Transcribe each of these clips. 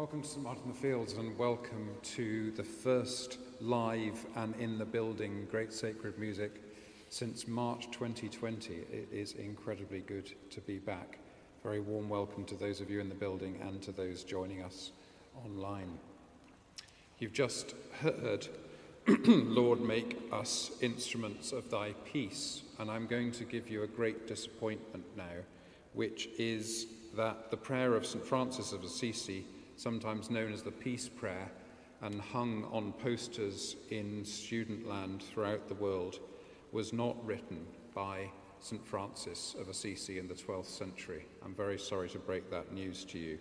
Welcome to St Martin the Fields and welcome to the first live and in the building Great Sacred Music since March 2020. It is incredibly good to be back. Very warm welcome to those of you in the building and to those joining us online. You've just heard, Lord, make us instruments of thy peace. And I'm going to give you a great disappointment now, which is that the prayer of St. Francis of Assisi sometimes known as the Peace Prayer, and hung on posters in student land throughout the world, was not written by St. Francis of Assisi in the 12th century. I'm very sorry to break that news to you.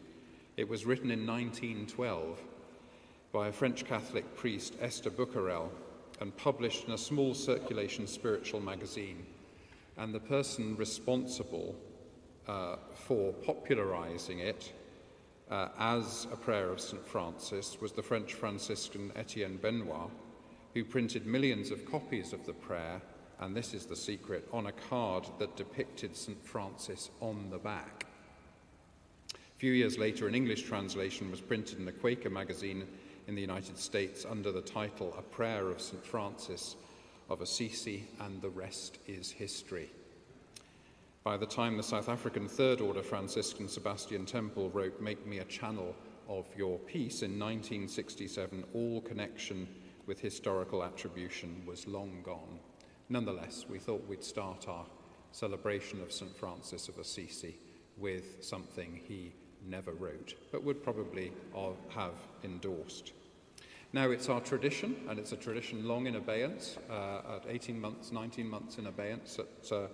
It was written in 1912 by a French Catholic priest, Esther Bouquerel, and published in a small circulation spiritual magazine. And the person responsible uh, for popularizing it uh, as a prayer of St. Francis was the French Franciscan Etienne Benoit, who printed millions of copies of the prayer, and this is the secret, on a card that depicted St. Francis on the back. A few years later, an English translation was printed in the Quaker magazine in the United States under the title A Prayer of St. Francis of Assisi, and the rest is history. By the time the South African Third Order Franciscan Sebastian Temple wrote Make Me a Channel of Your Peace in 1967, all connection with historical attribution was long gone. Nonetheless, we thought we'd start our celebration of St. Francis of Assisi with something he never wrote, but would probably have endorsed. Now, it's our tradition, and it's a tradition long in abeyance, uh, at 18 months, 19 months in abeyance at uh,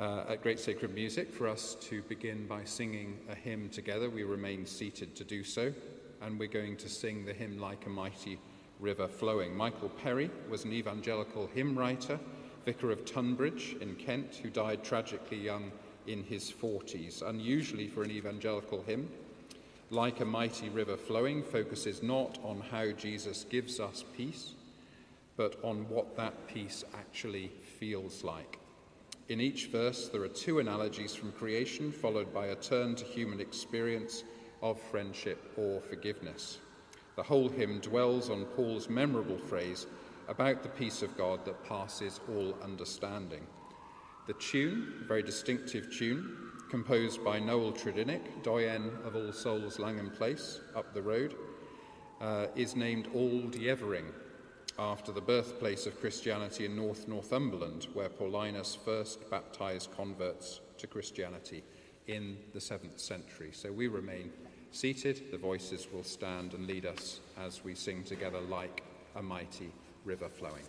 uh, at Great Sacred Music for us to begin by singing a hymn together. We remain seated to do so, and we're going to sing the hymn Like a Mighty River Flowing. Michael Perry was an evangelical hymn writer, vicar of Tonbridge in Kent, who died tragically young in his 40s. Unusually for an evangelical hymn, Like a Mighty River Flowing focuses not on how Jesus gives us peace, but on what that peace actually feels like. In each verse, there are two analogies from creation, followed by a turn to human experience of friendship or forgiveness. The whole hymn dwells on Paul's memorable phrase about the peace of God that passes all understanding. The tune, a very distinctive tune, composed by Noel Tredinnick, doyen of All Souls Langham Place, up the road, uh, is named Auld Yeavering, after the birthplace of Christianity in North Northumberland, where Paulinus first baptized converts to Christianity in the 7th century. So we remain seated, the voices will stand and lead us as we sing together like a mighty river flowing.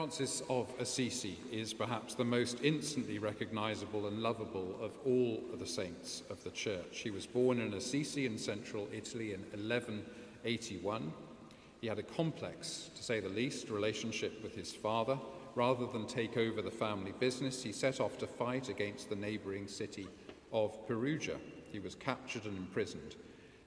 Francis of Assisi is perhaps the most instantly recognizable and lovable of all of the saints of the Church. He was born in Assisi in central Italy in 1181. He had a complex, to say the least, relationship with his father. Rather than take over the family business, he set off to fight against the neighboring city of Perugia. He was captured and imprisoned.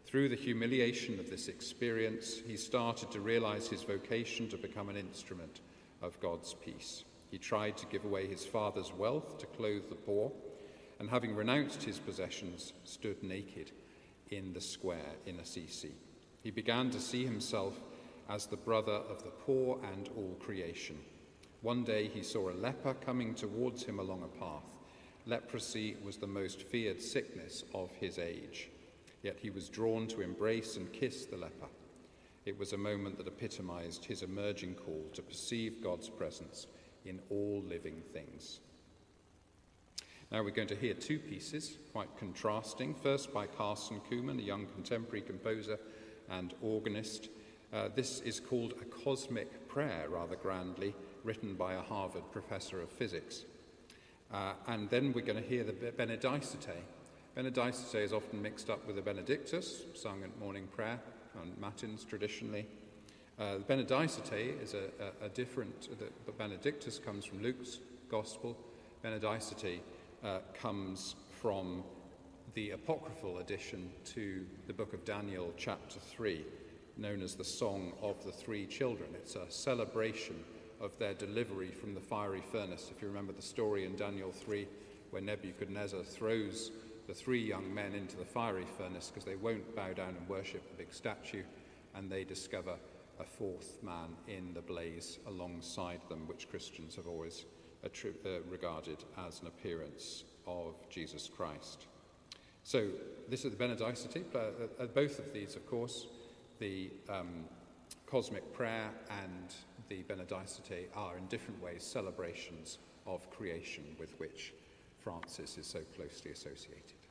Through the humiliation of this experience, he started to realize his vocation to become an instrument of God's peace. He tried to give away his father's wealth to clothe the poor, and having renounced his possessions, stood naked in the square in Assisi. He began to see himself as the brother of the poor and all creation. One day he saw a leper coming towards him along a path. Leprosy was the most feared sickness of his age, yet he was drawn to embrace and kiss the leper. It was a moment that epitomized his emerging call to perceive God's presence in all living things. Now we're going to hear two pieces, quite contrasting. First by Carson Cooman, a young contemporary composer and organist. Uh, this is called A Cosmic Prayer, rather grandly, written by a Harvard professor of physics. Uh, and then we're going to hear the Benedicite. Benedicite is often mixed up with the Benedictus, sung at morning prayer and Matins traditionally. Uh, the Benedicite is a, a, a different, the, the, Benedictus comes from Luke's Gospel. Benedicite uh, comes from the apocryphal addition to the book of Daniel, chapter 3, known as the Song of the Three Children. It's a celebration of their delivery from the fiery furnace. If you remember the story in Daniel 3, where Nebuchadnezzar throws the three young men into the fiery furnace because they won't bow down and worship the big statue, and they discover a fourth man in the blaze alongside them, which Christians have always uh, regarded as an appearance of Jesus Christ. So, this is the Benedicite. Uh, uh, both of these, of course, the um, cosmic prayer and the Benedicite are in different ways celebrations of creation with which Francis is so closely associated.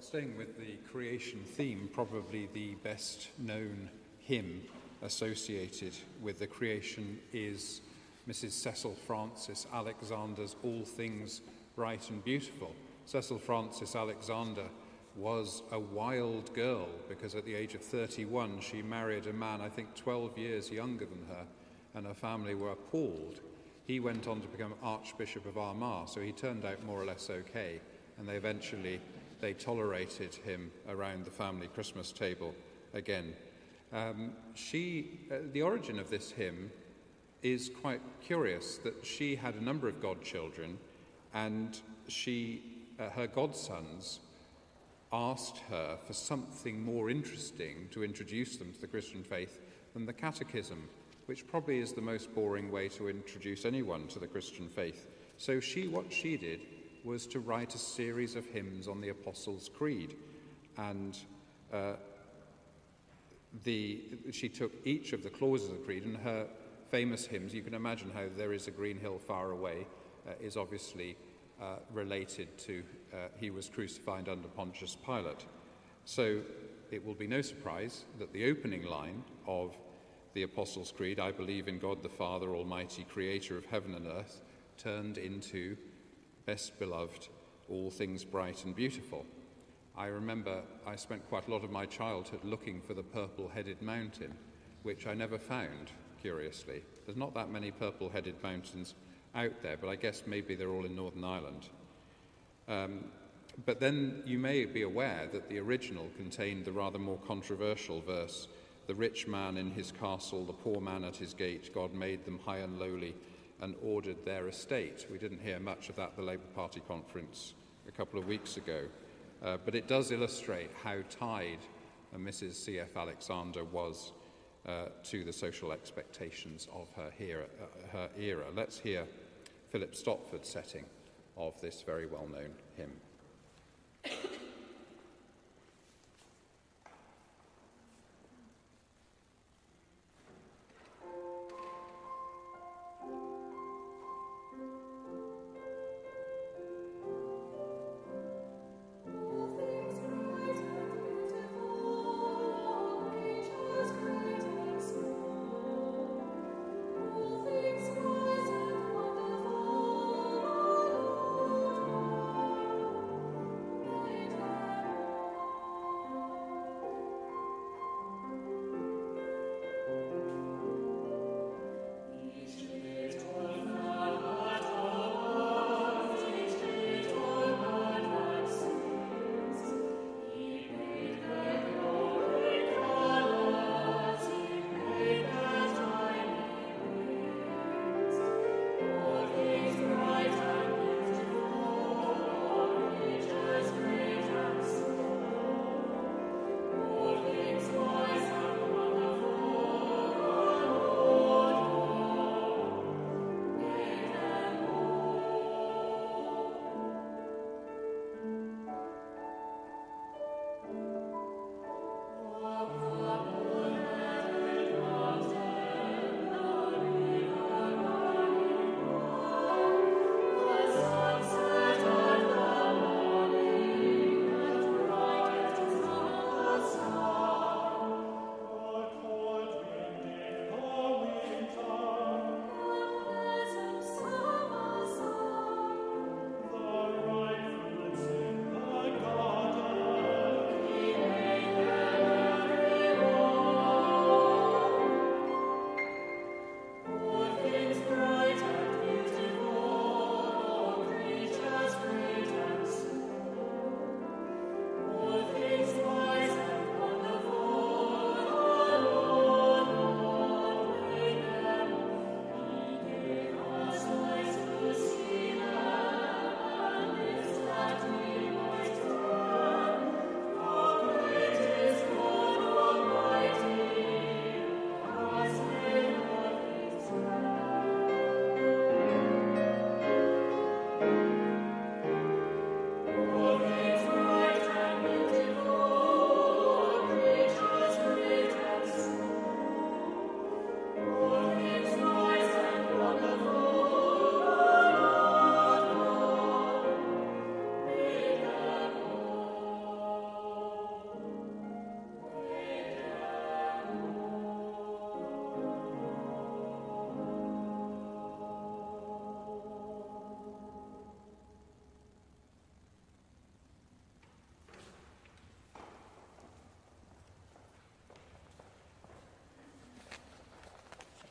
Staying with the creation theme, probably the best known hymn associated with the creation is Mrs. Cecil Frances Alexander's All Things Bright and Beautiful. Cecil Frances Alexander was a wild girl because at the age of 31 she married a man, I think 12 years younger than her, and her family were appalled. He went on to become Archbishop of Armagh, so he turned out more or less okay, and they eventually they tolerated him around the family Christmas table again. Um, she, uh, the origin of this hymn is quite curious that she had a number of godchildren, and she, uh, her godsons asked her for something more interesting to introduce them to the Christian faith than the catechism, which probably is the most boring way to introduce anyone to the Christian faith. So she, what she did was to write a series of hymns on the Apostles' Creed, and uh, the, she took each of the clauses of the creed and her famous hymns. You can imagine how "There is a green hill far away" uh, is obviously uh, related to uh, he was crucified under Pontius Pilate. So it will be no surprise that the opening line of the Apostles' Creed, I believe in God the Father Almighty, creator of heaven and earth, turned into best beloved, all things bright and beautiful. I remember I spent quite a lot of my childhood looking for the purple headed mountain, which I never found, curiously. There's not that many purple headed mountains out there, but I guess maybe they're all in Northern Ireland. Um, but then you may be aware that the original contained the rather more controversial verse The rich man in his castle, the poor man at his gate, God made them high and lowly and ordered their estate. We didn't hear much of that at the Labour Party conference a couple of weeks ago. Uh, but it does illustrate how tied uh, Mrs. C.F. Alexander was uh, to the social expectations of her, era, uh, her era. Let's hear Philip Stopford's setting of this very well known hymn.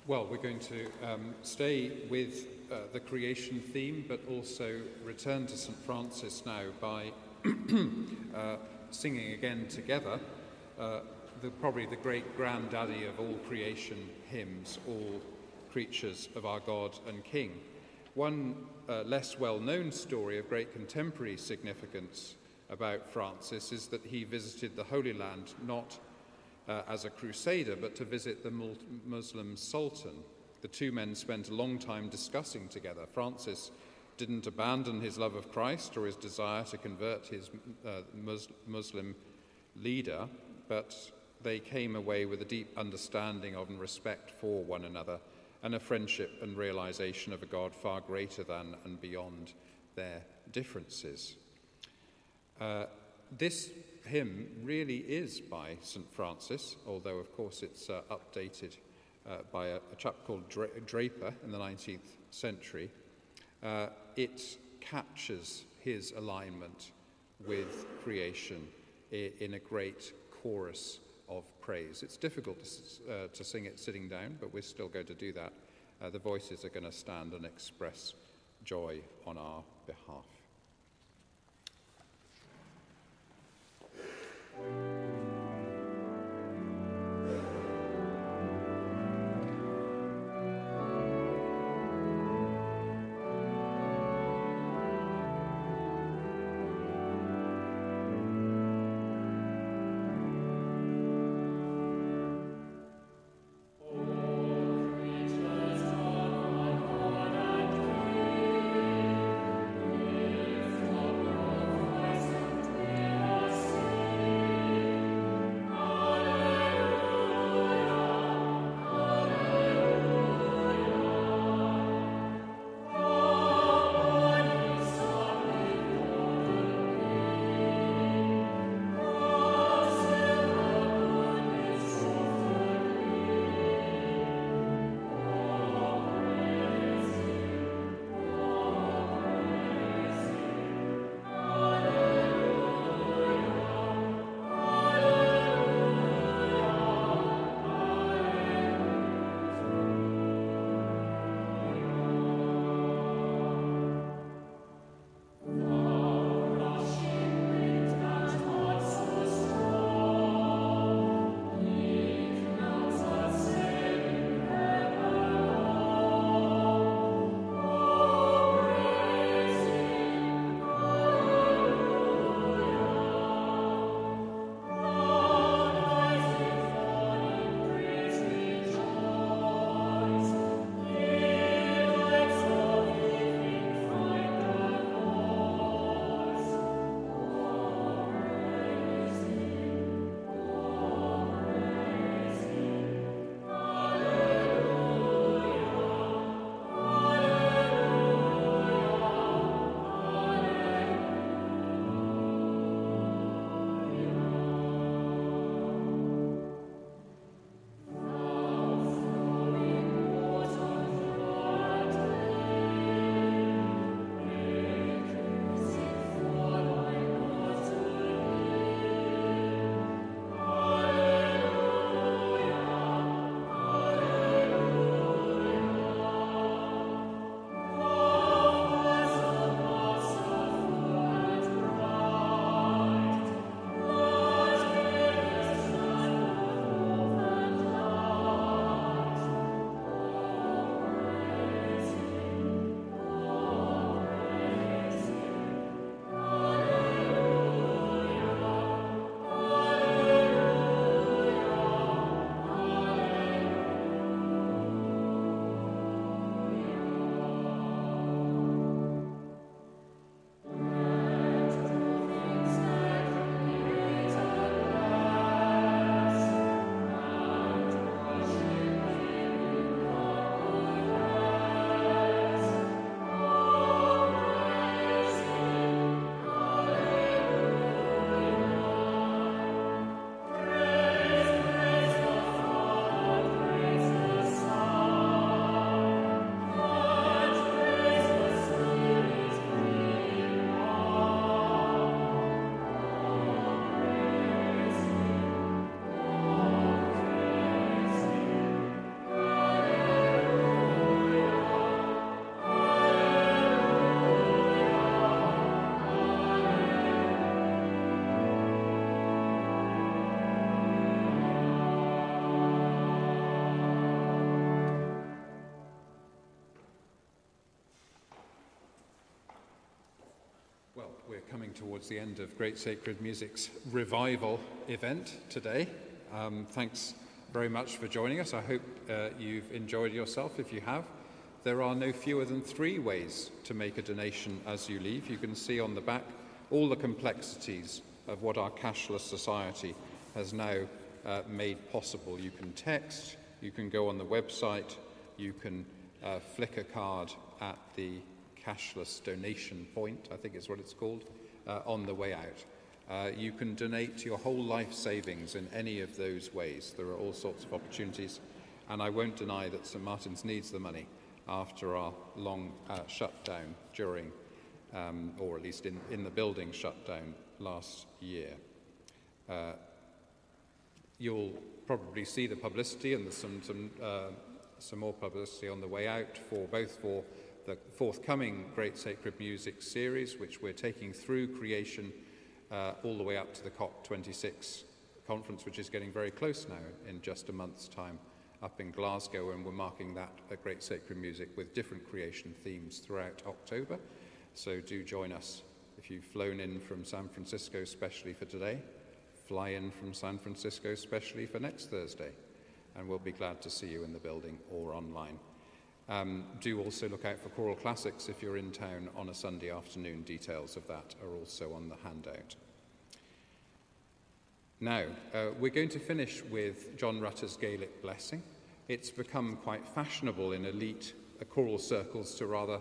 Well, we're going to um, stay with uh, the creation theme, but also return to St. Francis now by uh, singing again together uh, the, probably the great granddaddy of all creation hymns, All Creatures of Our God and King. One uh, less well known story of great contemporary significance about Francis is that he visited the Holy Land not uh, as a crusader, but to visit the Muslim sultan. The two men spent a long time discussing together. Francis didn't abandon his love of Christ or his desire to convert his uh, Mus- Muslim leader, but they came away with a deep understanding of and respect for one another and a friendship and realization of a God far greater than and beyond their differences. Uh, this hymn really is by St. Francis, although, of course, it's uh, updated uh, by a, a, chap called Dra- Draper in the 19th century. Uh, it captures his alignment with creation in, in a great chorus of praise. It's difficult to, uh, to, sing it sitting down, but we're still going to do that. Uh, the voices are going to stand and express joy on our behalf. Coming towards the end of Great Sacred Music's revival event today. Um, thanks very much for joining us. I hope uh, you've enjoyed yourself. If you have, there are no fewer than three ways to make a donation as you leave. You can see on the back all the complexities of what our cashless society has now uh, made possible. You can text, you can go on the website, you can uh, flick a card at the cashless donation point, I think is what it's called, uh, on the way out. Uh, you can donate your whole life savings in any of those ways. There are all sorts of opportunities, and I won't deny that St Martin's needs the money after our long uh, shutdown during, um, or at least in, in the building shutdown last year. Uh, you'll probably see the publicity, and there's some, some, uh, some more publicity on the way out for both for the forthcoming Great Sacred Music series, which we're taking through creation uh, all the way up to the COP26 conference, which is getting very close now in just a month's time up in Glasgow, and we're marking that at Great Sacred Music with different creation themes throughout October. So do join us if you've flown in from San Francisco, especially for today. Fly in from San Francisco, especially for next Thursday, and we'll be glad to see you in the building or online. Um, do also look out for Choral Classics if you're in town on a Sunday afternoon. Details of that are also on the handout. Now, uh, we're going to finish with John Rutter's Gaelic Blessing. It's become quite fashionable in elite uh, choral circles to rather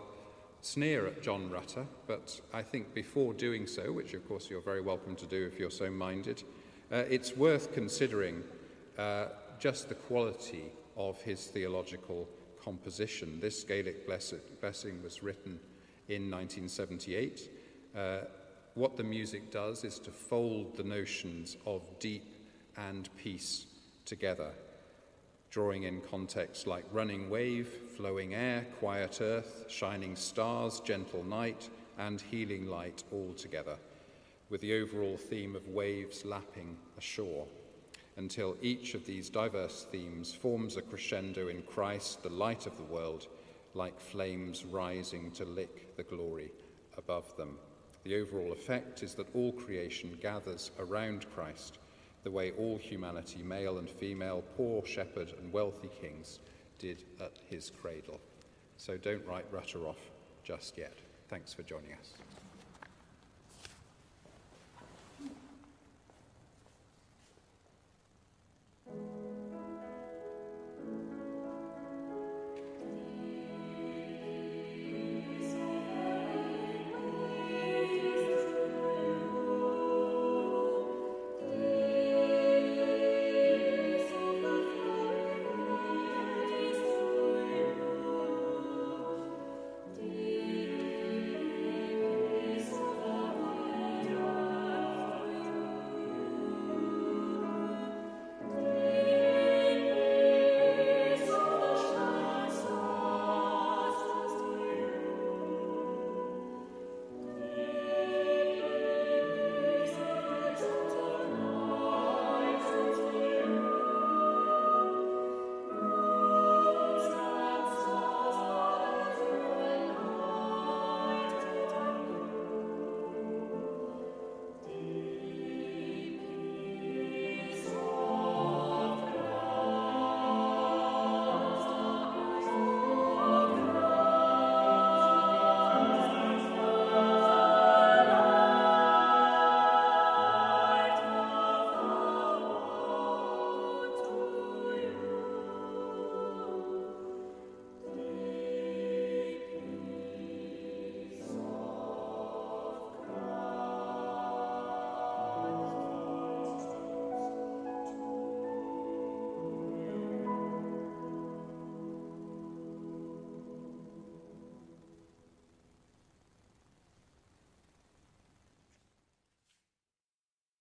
sneer at John Rutter, but I think before doing so, which of course you're very welcome to do if you're so minded, uh, it's worth considering uh, just the quality of his theological composition. This Gaelic blessing was written in 1978. Uh, what the music does is to fold the notions of deep and peace together, drawing in contexts like running wave, flowing air, quiet earth, shining stars, gentle night, and healing light all together, with the overall theme of waves lapping ashore until each of these diverse themes forms a crescendo in Christ, the light of the world, like flames rising to lick the glory above them. The overall effect is that all creation gathers around Christ, the way all humanity, male and female, poor shepherd and wealthy kings, did at his cradle. So don't write Rutter off just yet. Thanks for joining us.